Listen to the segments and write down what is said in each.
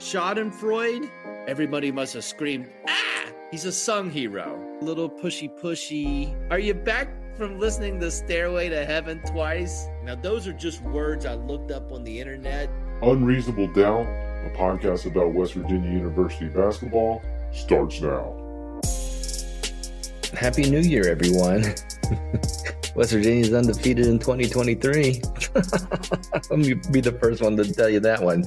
Schadenfreude? Everybody must have screamed, ah! He's a sung hero. Little pushy pushy. Are you back from listening to Stairway to Heaven twice? Now, those are just words I looked up on the internet. Unreasonable Doubt, a podcast about West Virginia University basketball, starts now. Happy New Year, everyone. West Virginia's undefeated in 2023. Let me be the first one to tell you that one.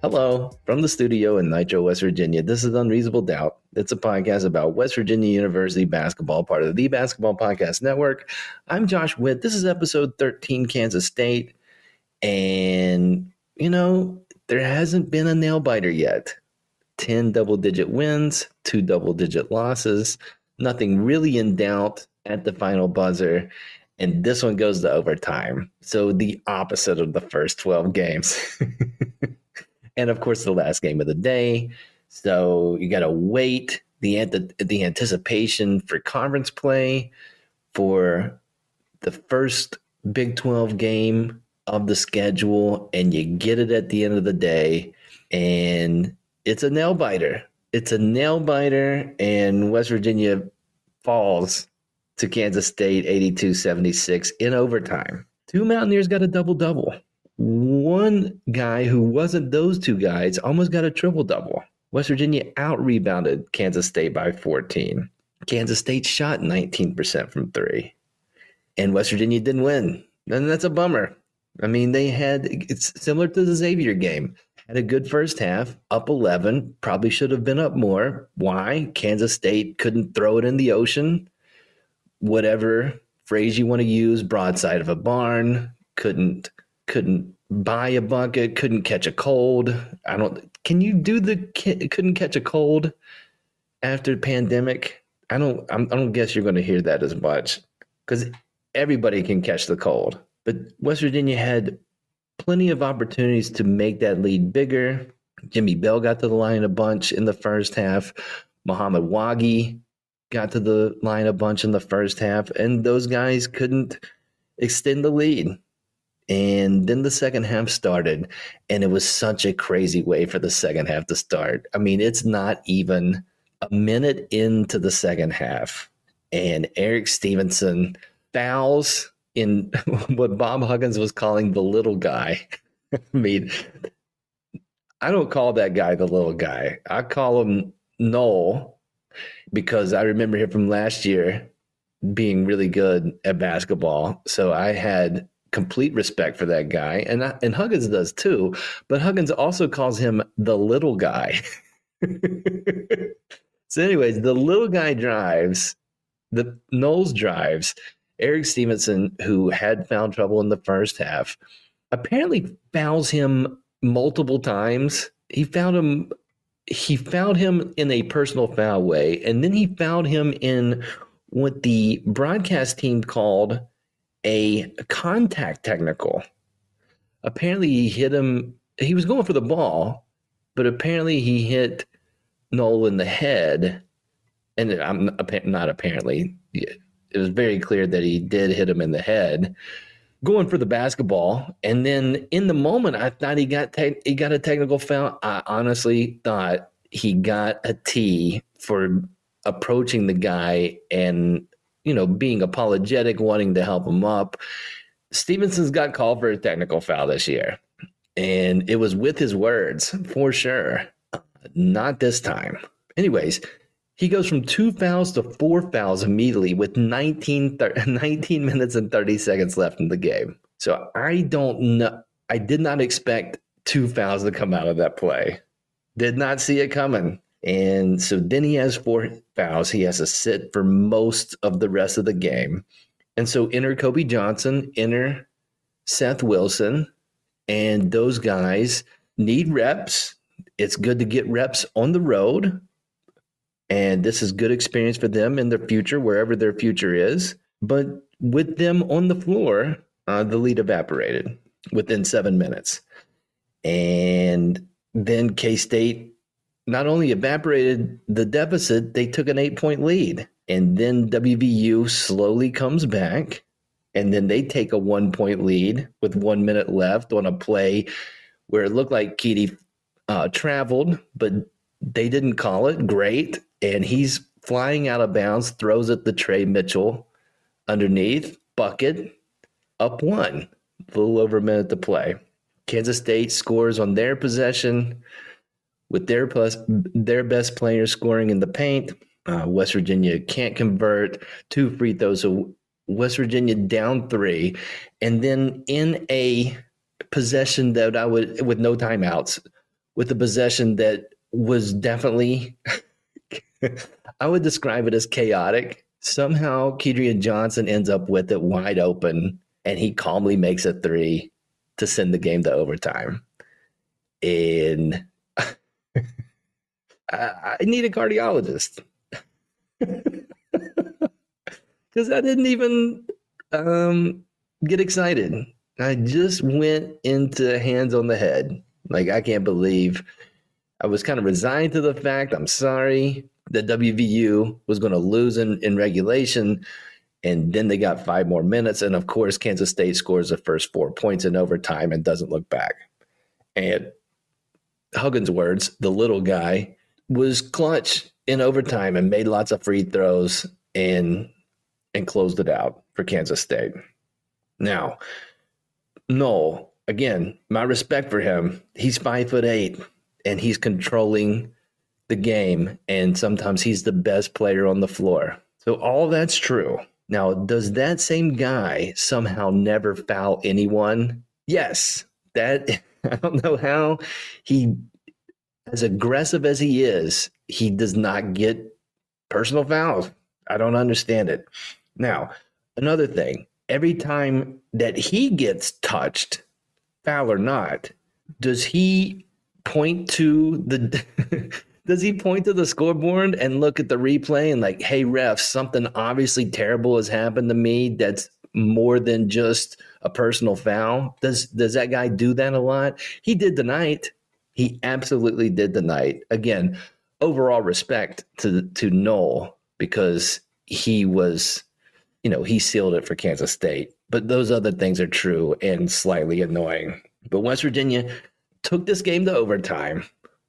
Hello, from the studio in Nitro, West Virginia. This is Unreasonable Doubt. It's a podcast about West Virginia University basketball, part of the Basketball Podcast Network. I'm Josh Witt. This is episode 13, Kansas State. And, you know, there hasn't been a nail biter yet. 10 double digit wins, two double digit losses, nothing really in doubt at the final buzzer. And this one goes to overtime. So the opposite of the first 12 games. and of course the last game of the day. So you got to wait the the anticipation for conference play for the first Big 12 game of the schedule and you get it at the end of the day and it's a nail biter. It's a nail biter and West Virginia falls to Kansas State 82-76 in overtime. Two Mountaineers got a double double one guy who wasn't those two guys almost got a triple double. West Virginia out rebounded Kansas State by 14. Kansas State shot 19% from three. And West Virginia didn't win. And that's a bummer. I mean, they had, it's similar to the Xavier game. Had a good first half, up 11, probably should have been up more. Why? Kansas State couldn't throw it in the ocean. Whatever phrase you want to use, broadside of a barn, couldn't couldn't buy a bucket, couldn't catch a cold. I don't. Can you do the couldn't catch a cold after pandemic? I don't. I'm, I do not guess you're going to hear that as much because everybody can catch the cold. But West Virginia had plenty of opportunities to make that lead bigger. Jimmy Bell got to the line a bunch in the first half. Mohamed Wague got to the line a bunch in the first half, and those guys couldn't extend the lead. And then the second half started, and it was such a crazy way for the second half to start. I mean, it's not even a minute into the second half, and Erik Stevenson fouls in what Bob Huggins was calling the little guy. I mean, I don't call that guy the little guy. I call him Nowell because I remember him from last year being really good at basketball. So I had complete respect for that guy, and and Huggins does too. But Huggins also calls him the little guy. so, anyways, the little guy drives. The Noles drives. Erik Stevenson, who had found trouble in the first half, apparently fouls him multiple times. He found him. He found him in a personal foul way, and then he found him in what the broadcast team called a contact technical. Apparently, he hit him. He was going for the ball, but apparently, he hit Nowell in the head. And I'm not apparently. It was very clear that he did hit him in the head, going for the basketball. And then in the moment, I thought he got te- he got a technical foul. I honestly thought he got a T for approaching the guy and you know, being apologetic, wanting to help him up. Stevenson's got called for a technical foul this year, and it was with his words for sure. Not this time. Anyways, he goes from two fouls to four fouls immediately with 19, 19 minutes and 30 seconds left in the game. So I don't know. I did not expect two fouls to come out of that play. Did not see it coming. And so then he has four fouls. He has to sit for most of the rest of the game. And so enter Kobe Johnson, enter Seth Wilson, and those guys need reps. It's good to get reps on the road. And this is good experience for them in their future, wherever their future is. But with them on the floor, uh, the lead evaporated within seven minutes. And then K State not only evaporated the deficit, they took an eight point lead. And then WVU slowly comes back. And then they take a one point lead with one minute left on a play where it looked like Keedy uh, traveled, but they didn't call it. Great. And he's flying out of bounds, throws it to Tre Mitchell underneath, bucket, up one, a little over a minute to play. Kansas State scores on their possession with their plus their best player scoring in the paint. Uh, West Virginia can't convert two free throws, so West Virginia down three, and then in a possession that I would with no timeouts, with a possession that was definitely I would describe it as chaotic. Somehow Kedrian Johnson ends up with it wide open and he calmly makes a three to send the game to overtime. And I, I need a cardiologist because I didn't even um, get excited. I just went into hands on the head. Like, I can't believe I was kind of resigned to the fact I'm sorry that WVU was going to lose in, in regulation. And then they got five more minutes. And of course, Kansas State scores the first four points in overtime and doesn't look back. And Huggins' words, the little guy, was clutch in overtime and made lots of free throws and and closed it out for Kansas State. Now, no, again, my respect for him. He's five foot eight and he's controlling the game, and sometimes he's the best player on the floor. So all that's true. Now, does that same guy somehow never foul anyone? Yes. That I don't know how he as aggressive as he is, he does not get personal fouls. I don't understand it. Now, another thing, every time that he gets touched, foul or not, does he point to the does he point to the scoreboard and look at the replay and like, hey ref, something obviously terrible has happened to me that's more than just a personal foul? Does does that guy do that a lot? He did tonight. He absolutely did tonight. Again, overall respect to to Nowell because he was, you know, he sealed it for Kansas State. But those other things are true and slightly annoying. But West Virginia took this game to overtime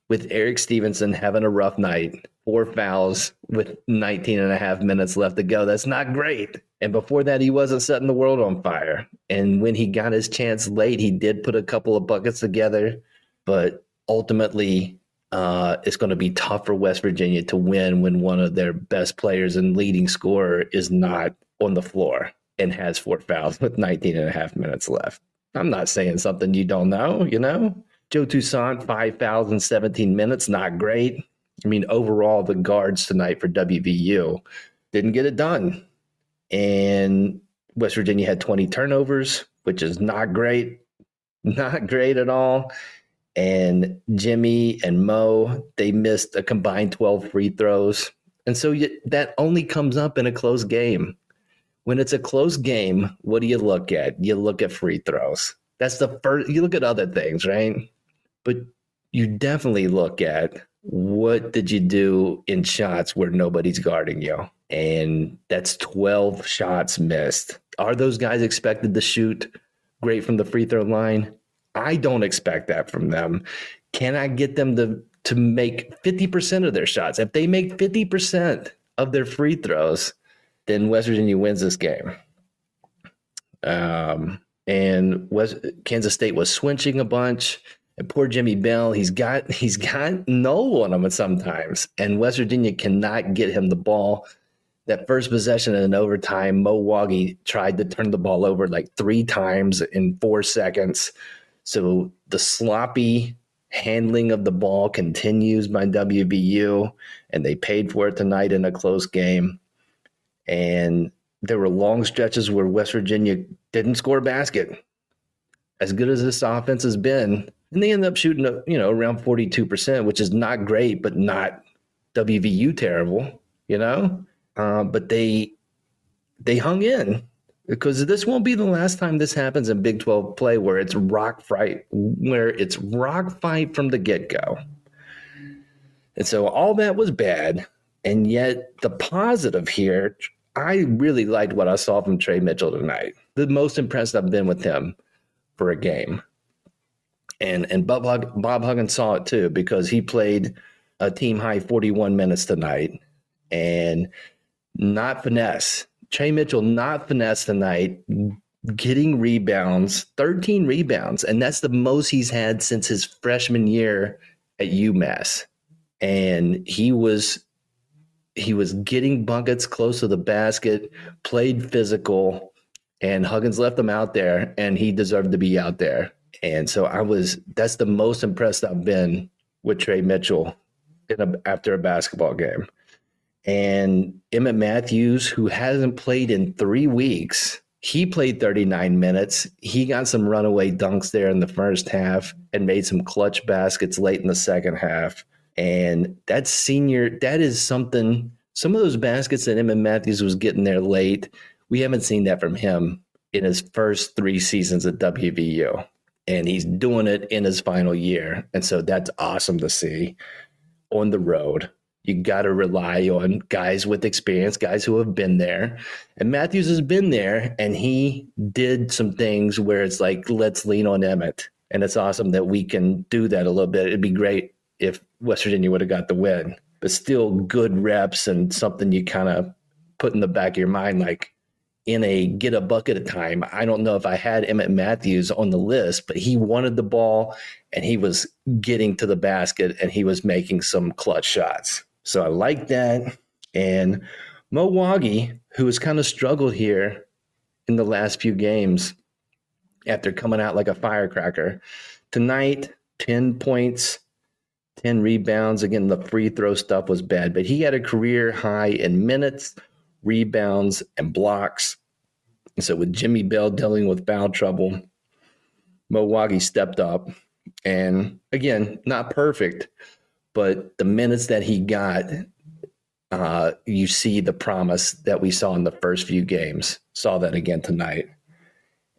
with Erik Stevenson having a rough night, four fouls with 19 and a half minutes left to go. That's not great. And before that, he wasn't setting the world on fire. And when he got his chance late, he did put a couple of buckets together. But ultimately, uh, it's going to be tough for West Virginia to win when one of their best players and leading scorer is not on the floor and has four fouls with 19 and a half minutes left. I'm not saying something you don't know, you know? Joe Toussaint, five fouls in 17 minutes, not great. I mean, overall, the guards tonight for WVU didn't get it done. And West Virginia had 20 turnovers, which is not great. Not great at all and Jimmy and Mo, they missed a combined 12 free throws. And so you, that only comes up in a close game. When it's a close game, what do you look at? You look at free throws. That's the first, you look at other things, right? But you definitely look at what did you do in shots where nobody's guarding you? And that's 12 shots missed. Are those guys expected to shoot great from the free throw line? I don't expect that from them. Can I get them to to make 50% of their shots? If they make 50% of their free throws, then West Virginia wins this game. Um, and West Kansas State was switching a bunch. And poor Jimmy Bell, he's got he's got no on him sometimes, and West Virginia cannot get him the ball. That first possession in an overtime, Mo Wague tried to turn the ball over like three times in four seconds. So the sloppy handling of the ball continues by WVU, and they paid for it tonight in a close game. And there were long stretches where West Virginia didn't score a basket. As good as this offense has been, and they ended up shooting, you know, around forty two percent, which is not great, but not WVU terrible, you know. Uh, but they they hung in because this won't be the last time this happens in Big 12 play where it's rock fight, where it's rock fight from the get go. And so all that was bad. And yet the positive here, I really liked what I saw from Tre Mitchell tonight. The most impressed I've been with him for a game. And and Bob, Bob Huggins saw it too because he played a team high 41 minutes tonight and not finesse Tre Mitchell not finesse tonight, getting rebounds, 13 rebounds, and that's the most he's had since his freshman year at UMass. And he was he was getting buckets close to the basket, played physical, and Huggins left him out there, and he deserved to be out there. And so I was that's the most impressed I've been with Tre Mitchell in a, after a basketball game and Emmett Matthews, who hasn't played in three weeks, he played 39 minutes. He got some runaway dunks there in the first half and made some clutch baskets late in the second half. And that senior, that is something. Some of those baskets that Emmett Matthews was getting there late, we haven't seen that from him in his first three seasons at WVU. And he's doing it in his final year. And so that's awesome to see on the road you got to rely on guys with experience, guys who have been there. And Matthews has been there and he did some things where it's like, let's lean on Emmett. And it's awesome that we can do that a little bit. It'd be great if West Virginia would have got the win, but still good reps and something you kind of put in the back of your mind like, in a get a bucket of time. I don't know if I had Emmett Matthews on the list, but he wanted the ball and he was getting to the basket and he was making some clutch shots. So I like that. And Mo Wague, who has kind of struggled here in the last few games after coming out like a firecracker, tonight, 10 points, 10 rebounds. Again, the free throw stuff was bad, but he had a career high in minutes, rebounds, and blocks. And so with Jimmy Bell dealing with foul trouble, Mo Wague stepped up. And again, not perfect, but the minutes that he got, uh, you see the promise that we saw in the first few games. Saw that again tonight.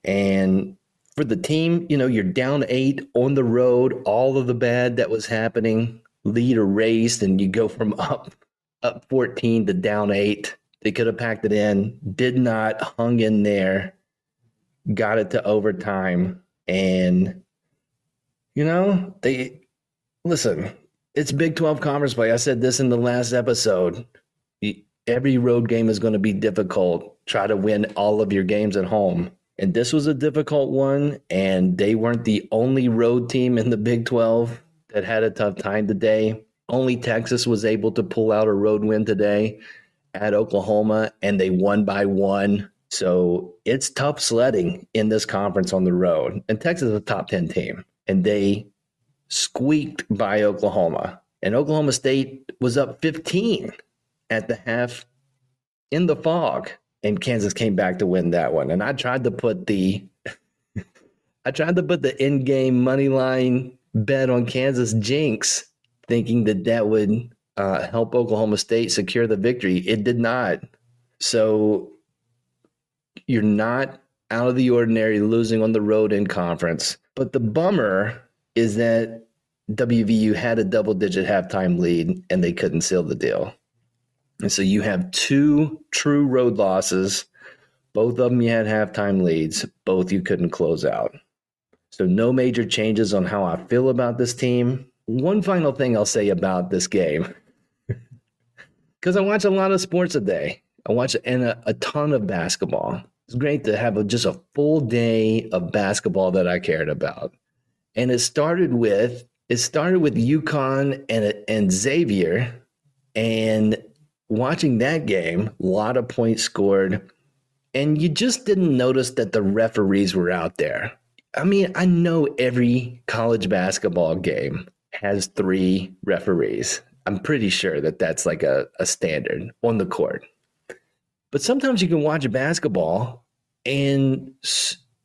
And for the team, you know, you're down eight on the road, all of the bad that was happening, lead erased, and you go from up up 14 to down eight. They could have packed it in, did not, hung in there, got it to overtime. And, you know, they listen, it's Big 12 conference play. I said this in the last episode. Every road game is going to be difficult. Try to win all of your games at home. And this was a difficult one. And they weren't the only road team in the Big 12 that had a tough time today. Only Texas was able to pull out a road win today at Oklahoma, and they won by one. So it's tough sledding in this conference on the road. And Texas is a top 10 team, and they squeaked by Oklahoma. And Oklahoma State was up 15 at the half in the fog. And Kansas came back to win that one. And I tried to put the I tried to put the in-game money line bet on Kansas jinx, thinking that that would uh, help Oklahoma State secure the victory. It did not. So you're not out of the ordinary losing on the road in conference. But the bummer is that WVU had a double digit halftime lead and they couldn't seal the deal. And so you have two true road losses. Both of them you had halftime leads, both you couldn't close out. So no major changes on how I feel about this team. One final thing I'll say about this game. Because I watch a lot of sports a day. I watch and a, a ton of basketball. It's great to have a, just a full day of basketball that I cared about. And it started with it started with UConn and and Xavier, and watching that game, a lot of points scored, and you just didn't notice that the referees were out there. I mean, I know every college basketball game has three referees. I'm pretty sure that that's like a, a standard on the court. But sometimes you can watch a basketball and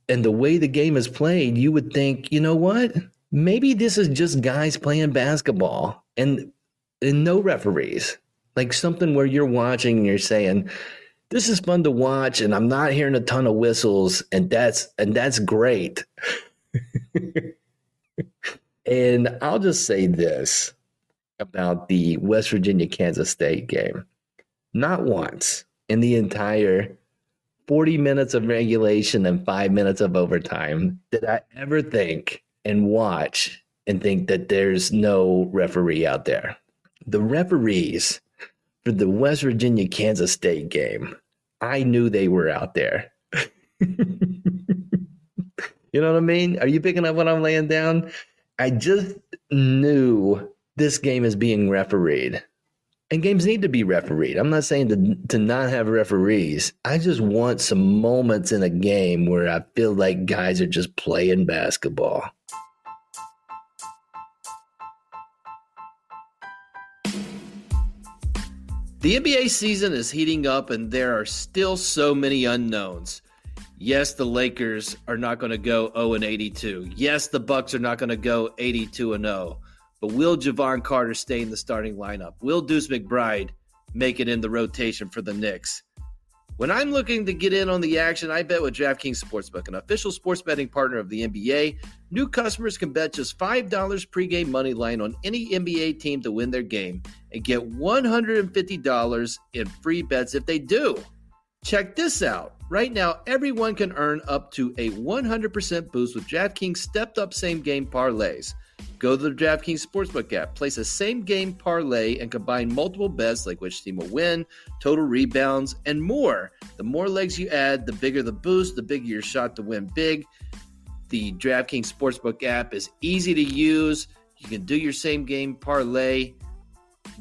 and the way the game is played, you would think, you know what? Maybe this is just guys playing basketball and and no referees. Like something where you're watching and you're saying, this is fun to watch and I'm not hearing a ton of whistles and that's and that's great. and I'll just say this about the West Virginia Kansas State game. Not once in the entire 40 minutes of regulation and 5 minutes of overtime did I ever think and watch and think that there's no referee out there. The referees for the West Virginia Kansas State game, I knew they were out there. you know what I mean? Are you picking up what I'm laying down? I just knew this game is being refereed. And games need to be refereed. I'm not saying to, to not have referees. I just want some moments in a game where I feel like guys are just playing basketball. The NBA season is heating up, and there are still so many unknowns. Yes, the Lakers are not going to go 0 and 82. Yes, the Bucks are not going to go 82 and 0. But will Jevon Carter stay in the starting lineup? Will Deuce McBride make it in the rotation for the Knicks? When I'm looking to get in on the action, I bet with DraftKings Sportsbook, an official sports betting partner of the NBA. New customers can bet just $5 pregame money line on any NBA team to win their game and get $150 in free bets if they do. Check this out. Right now, everyone can earn up to a 100% boost with DraftKings stepped up same game parlays. Go to the DraftKings Sportsbook app, place a same game parlay, and combine multiple bets like which team will win, total rebounds, and more. The more legs you add, the bigger the boost, the bigger your shot to win big. The DraftKings Sportsbook app is easy to use. You can do your same game parlay.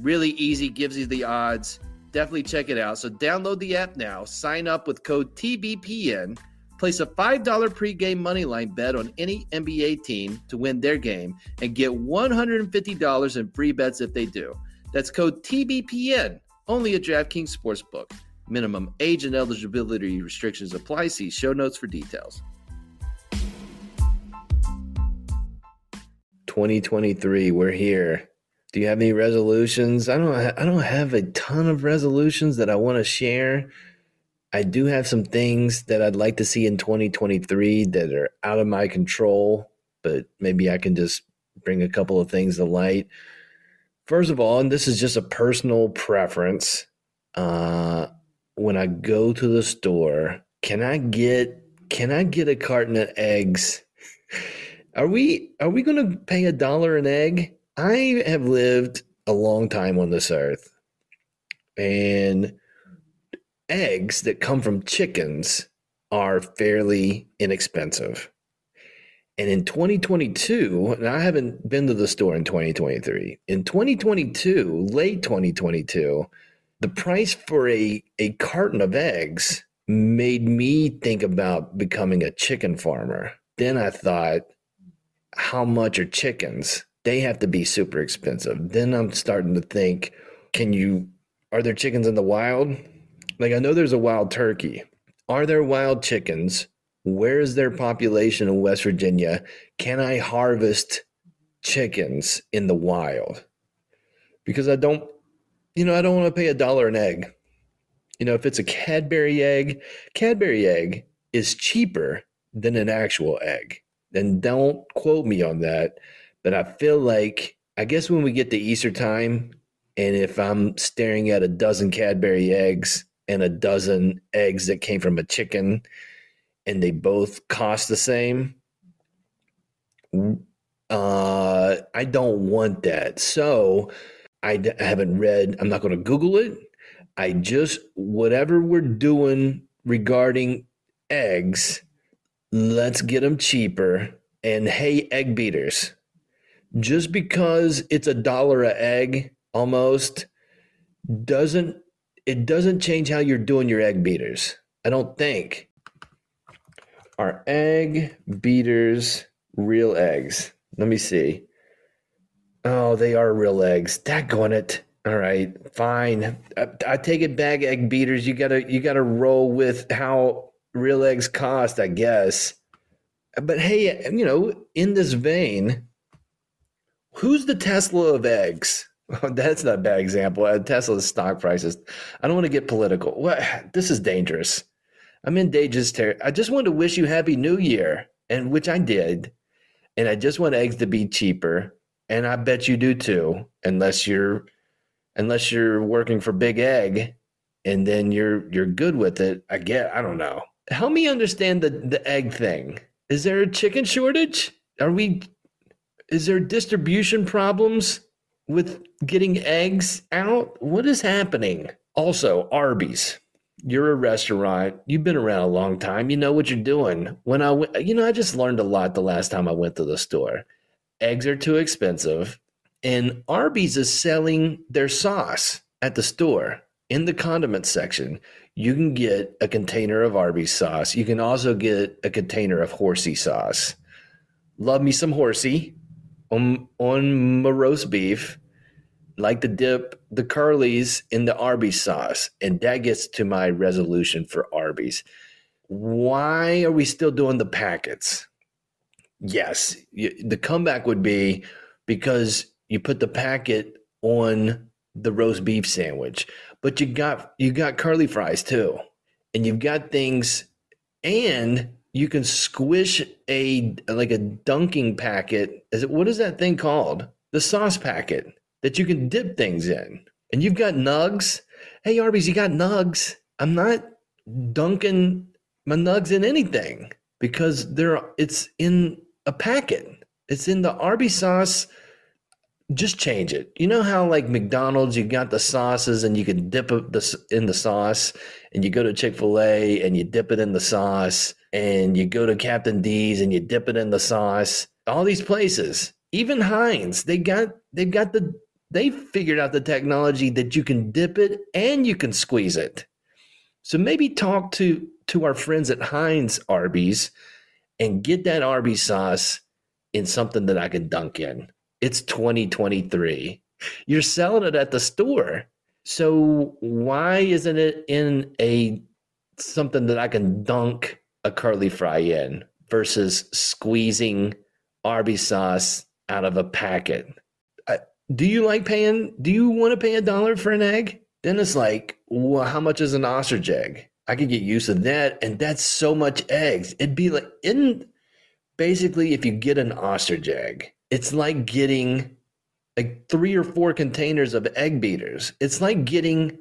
Really easy, gives you the odds. Definitely check it out. So download the app now, sign up with code TBPN Place a $5 pregame moneyline bet on any NBA team to win their game and get $150 in free bets if they do. That's code TBPN, only at DraftKings Sportsbook. Minimum age and eligibility restrictions apply. See show notes for details. 2023, we're here. Do you have any resolutions? I don't I don't have a ton of resolutions that I want to share I do have some things that I'd like to see in 2023 that are out of my control, but maybe I can just bring a couple of things to light. First of all, and this is just a personal preference, uh, when I go to the store, can I get can I get a carton of eggs? Are we are we going to pay a dollar an egg? I have lived a long time on this earth, and eggs that come from chickens are fairly inexpensive. And in 2022, and I haven't been to the store in 2023. In 2022, late 2022, the price for a, a carton of eggs made me think about becoming a chicken farmer. Then I thought, how much are chickens? They have to be super expensive. Then I'm starting to think, can you, are there chickens in the wild? Like I know there's a wild turkey. Are there wild chickens? Where is their population in West Virginia? Can I harvest chickens in the wild? Because I don't, you know, I don't want to pay a dollar an egg. You know, if it's a Cadbury egg, Cadbury egg is cheaper than an actual egg. And don't quote me on that, but I feel like I guess when we get to Easter time, and if I'm staring at a dozen Cadbury eggs and a dozen eggs that came from a chicken and they both cost the same. Uh i don't want that. So I d- I haven't read i'm not going to google it. I just, whatever we're doing regarding eggs, let's get them cheaper. And hey, egg beaters, just because it's a dollar a egg almost doesn't it doesn't change how you're doing your egg beaters. I don't think. Are egg beaters real eggs? Let me see. Oh, they are real eggs. Daggone it. All right, fine. I, I, take it back, egg beaters. You gotta you gotta roll with how real eggs cost, I guess. But hey, you know, in this vein, who's the Tesla of eggs? That's not a bad example. Uh, Tesla's stock prices. I don't want to get political. This is dangerous. I'm in dangerous territory. I just want to wish you happy New Year, and which I did. And I just want eggs to be cheaper, and I bet you do too, unless you're unless you're working for Big Egg, and then you're you're good with it. I get. I don't know. Help me understand the the egg thing. Is there a chicken shortage? Are we? Is there distribution problems? With getting eggs out? What is happening? Also, Arby's. You're a restaurant. You've been around a long time. You know what you're doing. When I went, you know, I just learned a lot the last time I went to the store. Eggs are too expensive, and Arby's is selling their sauce at the store in the condiment section. You can get a container of Arby's sauce. You can also get a container of horsey sauce. Love me some horsey on on roast beef, like to dip the curlies in the Arby's sauce, and that gets to my resolution for Arby's. Why are we still doing the packets? Yes, the comeback would be because you put the packet on the roast beef sandwich, but you got you got curly fries too, and you've got things, and you can squish a like a dunking packet. Is it what is that thing called? The sauce packet that you can dip things in. And you've got nugs. Hey Arby's, you got nugs. I'm not dunking my nugs in anything because they're it's in a packet. It's in the Arby's sauce. Just change it. You know how like McDonald's, you got the sauces and you can dip it in the sauce, and you go to Chick Fil A and you dip it in the sauce and you go to Captain D's and you dip it in the sauce. All these places, even Heinz, they got they've got the they figured out the technology that you can dip it and you can squeeze it. So maybe talk to to our friends at Heinz Arby's and get that Arby's sauce in something that I can dunk in. It's 2023. You're selling it at the store. So why isn't it in a something that I can dunk a curly fry in versus squeezing Arby's sauce out of a packet. Do you like paying? Do you want to pay a dollar for an egg? Then it's like, well, how much is an ostrich egg? I could get used to that, and that's so much eggs. It'd be like, in basically, if you get an ostrich egg, it's like getting like three or four containers of egg beaters. It's like getting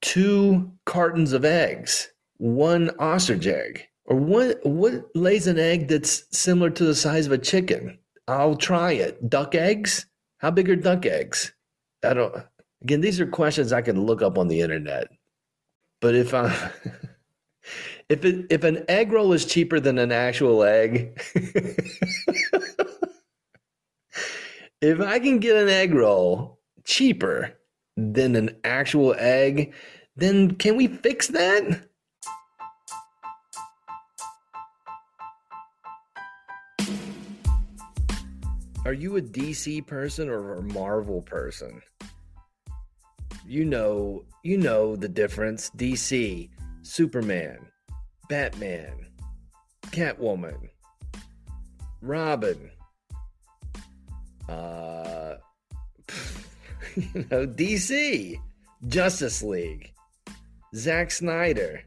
two cartons of eggs one ostrich egg? Or what what lays an egg that's similar to the size of a chicken? I'll try it. Duck eggs? How big are duck eggs? I don't again these are questions i can look up on the internet. But if i uh, if it if an egg roll is cheaper than an actual egg if i can get an egg roll cheaper than an actual egg then can we fix that Are you a DC person or a Marvel person? You know, you know the difference. DC, Superman, Batman, Catwoman, Robin, uh, you know, DC, Justice League, Zack Snyder.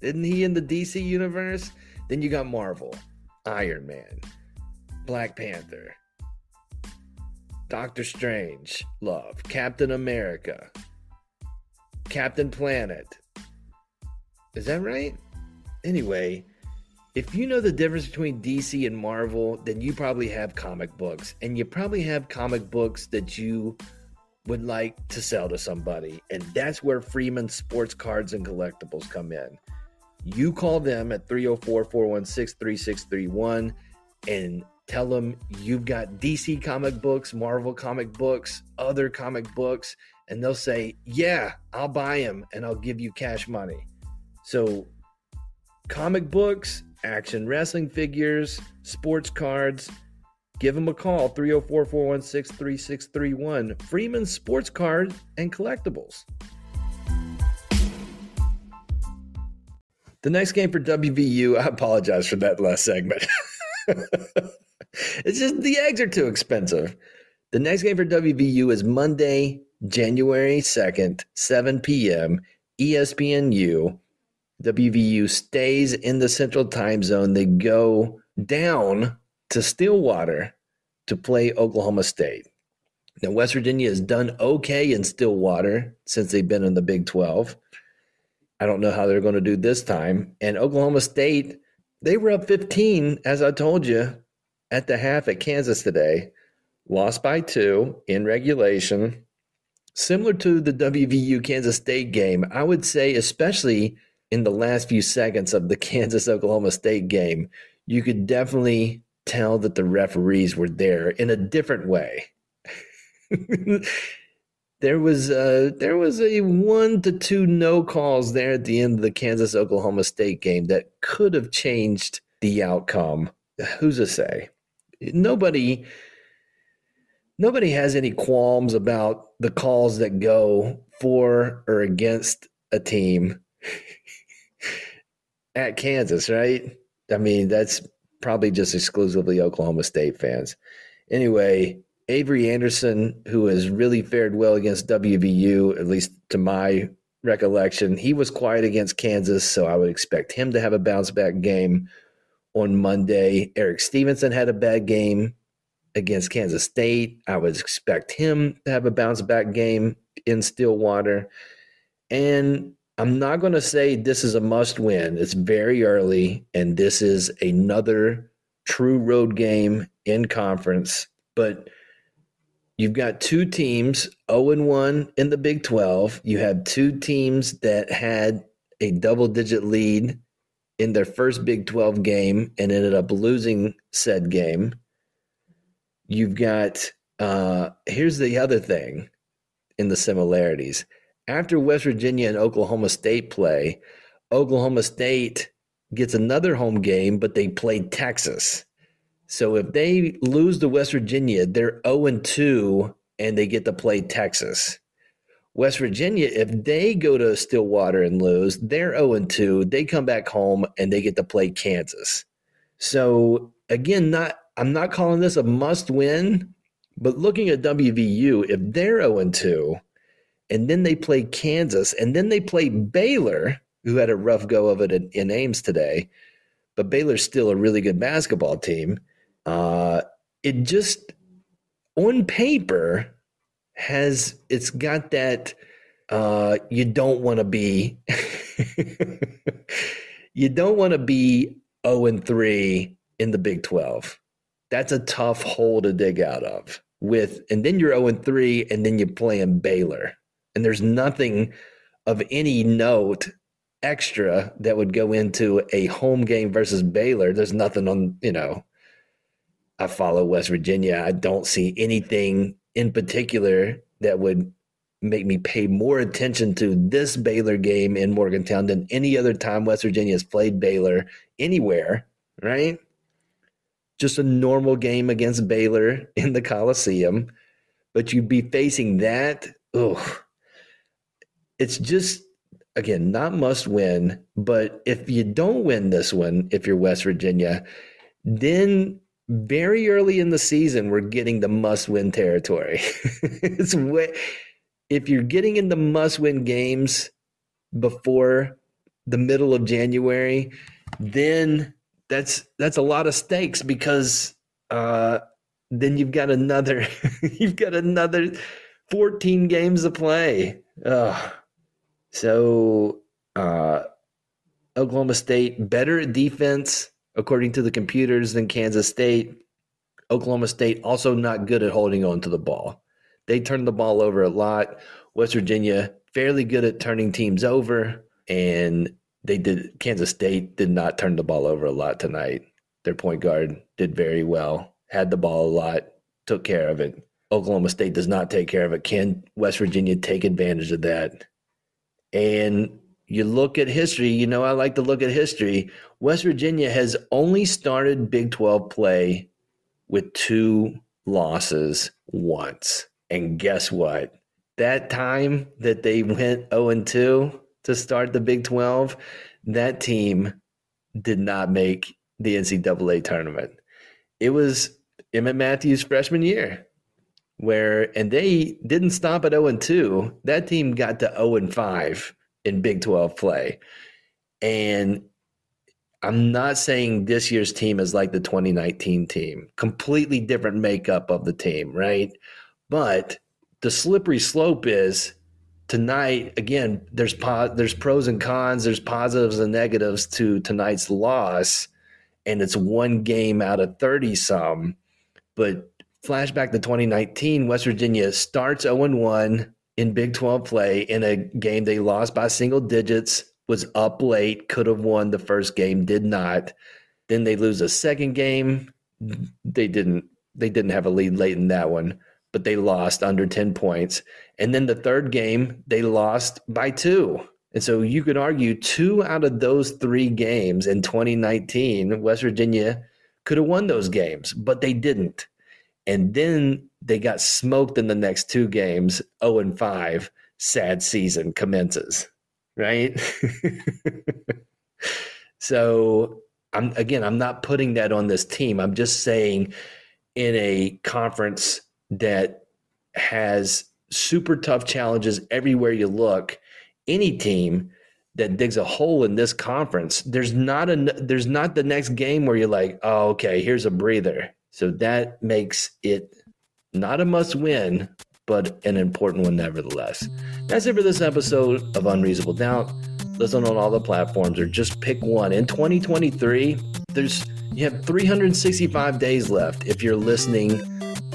Isn't he in the DC universe? Then you got Marvel, Iron Man, Black Panther, Doctor Strange, love. Captain America, Captain Planet. Is that right? Anyway, if you know the difference between DC and Marvel, then you probably have comic books, and you probably have comic books that you would like to sell to somebody, and that's where Freeman Sports Cards and Collectibles come in. You call them at 304 416 3631 and tell them you've got DC comic books, Marvel comic books, other comic books, and they'll say, Yeah, I'll buy them and I'll give you cash money. So, comic books, action wrestling figures, sports cards, give them a call 304 416 3631. Freeman Sports Card and Collectibles. The next game for WVU, I apologize for that last segment. it's just the eggs are too expensive. The next game for WVU is Monday, January 2nd, 7 p.m., ESPNU. WVU stays in the central time zone. They go down to Stillwater to play Oklahoma State. Now, West Virginia has done okay in Stillwater since they've been in the Big 12. I don't know how they're going to do this time. And Oklahoma State, they were up 15, as I told you, at the half at Kansas today, lost by two in regulation. Similar to the WVU Kansas State game, I would say, especially in the last few seconds of the Kansas Oklahoma State game, you could definitely tell that the referees were there in a different way. there was uh, there was a one to two no calls there at the end of the Kansas Oklahoma State game that could have changed the outcome. Who's to say? Nobody nobody has any qualms about the calls that go for or against a team at Kansas, right? I mean, that's probably just exclusively Oklahoma State fans. Anyway, Avery Anderson, who has really fared well against WVU, at least to my recollection, he was quiet against Kansas, so I would expect him to have a bounce back game on Monday. Erik Stevenson had a bad game against Kansas State. I would expect him to have a bounce back game in Stillwater. And I'm not going to say this is a must win. It's very early, and this is another true road game in conference. But You've got two teams, 0 and 1 in the Big 12. You have two teams that had a double digit lead in their first Big 12 game and ended up losing said game. You've got, uh, here's the other thing in the similarities. After West Virginia and Oklahoma State play, Oklahoma State gets another home game, but they play Texas. So if they lose to West Virginia, they're 0 2 and they get to play Texas. West Virginia, if they go to Stillwater and lose, they're 0 2. They come back home and they get to play Kansas. So again, not I'm not calling this a must win, but looking at WVU, if they're 0 2 and then they play Kansas and then they play Baylor, who had a rough go of it in, in Ames today, but Baylor's still a really good basketball team uh, it just on paper has it's got that uh, you don't want to be you don't want to be 0 and 3 in the Big 12. That's a tough hole to dig out of. With and then you're 0 and 3 and then you're playing Baylor. And there's nothing of any note extra that would go into a home game versus Baylor. There's nothing on, you know, I follow West Virginia. I don't see anything in particular that would make me pay more attention to this Baylor game in Morgantown than any other time West Virginia has played Baylor anywhere, right? Just a normal game against Baylor in the Coliseum, but you'd be facing that. Oh, it's just again not must win. But if you don't win this one, if you're West Virginia, then very early in the season, we're getting the must win territory. it's if you're getting in the must win games before the middle of January, then that's that's a lot of stakes because uh, then you've got another you've got another 14 games to play. Ugh. So uh, Oklahoma State better at defense according to the computers, than Kansas State. Oklahoma State also not good at holding on to the ball. They turned the ball over a lot. West Virginia fairly good at turning teams over, and they did. Kansas State did not turn the ball over a lot tonight. Their point guard did very well, had the ball a lot, took care of it. Oklahoma State does not take care of it. Can West Virginia take advantage of that? And you look at history, you know, I like to look at history. West Virginia has only started Big 12 play with two losses once. And guess what? That time that they went 0 2 to start the Big 12, that team did not make the NCAA tournament. It was Emmitt Matthews' freshman year where and they didn't stop at 0 and 2. That team got to 0 and 5 in Big 12 play. And I'm not saying this year's team is like the 2019 team. Completely different makeup of the team, right? But the slippery slope is tonight again there's po- there's pros and cons, there's positives and negatives to tonight's loss and it's one game out of 30 some. But flashback to 2019, West Virginia starts 0 1 in Big 12 play in a game they lost by single digits, was up late, could have won the first game, did not. Then they lose a second game. They didn't they didn't have a lead late in that one, but they lost under 10 points. And then the third game, they lost by 2. And so you could argue two out of those 3 games in 2019, West Virginia could have won those games, but they didn't. And then they got smoked in the next two games, 0 and 5. Sad season commences, right? so I'm again, I'm not putting that on this team. I'm just saying in a conference that has super tough challenges everywhere you look, any team that digs a hole in this conference, there's not a there's not the next game where you're like, oh, okay, here's a breather. So that makes it not a must win, but an important one nevertheless. That's it for this episode of Unreasonable Doubt. Listen on all the platforms or just pick one. In 2023, there's you have 365 days left if you're listening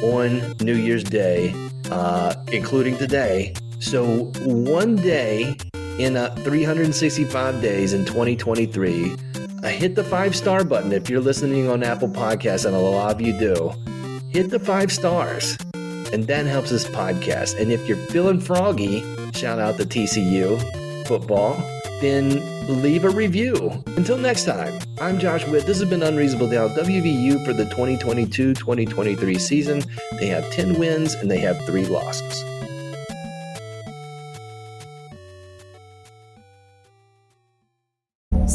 on New Year's Day, uh, including today. So one day in uh, 365 days in 2023, uh, hit the five star button if you're listening on Apple Podcasts, and a lot of you do hit the five stars, and that helps this podcast. And if you're feeling froggy, shout out to TCU football, then leave a review. Until next time, I'm Josh Witt. This has been Unreasonable Doubt WVU for the 2022 2023 season. They have 10 wins and they have three losses.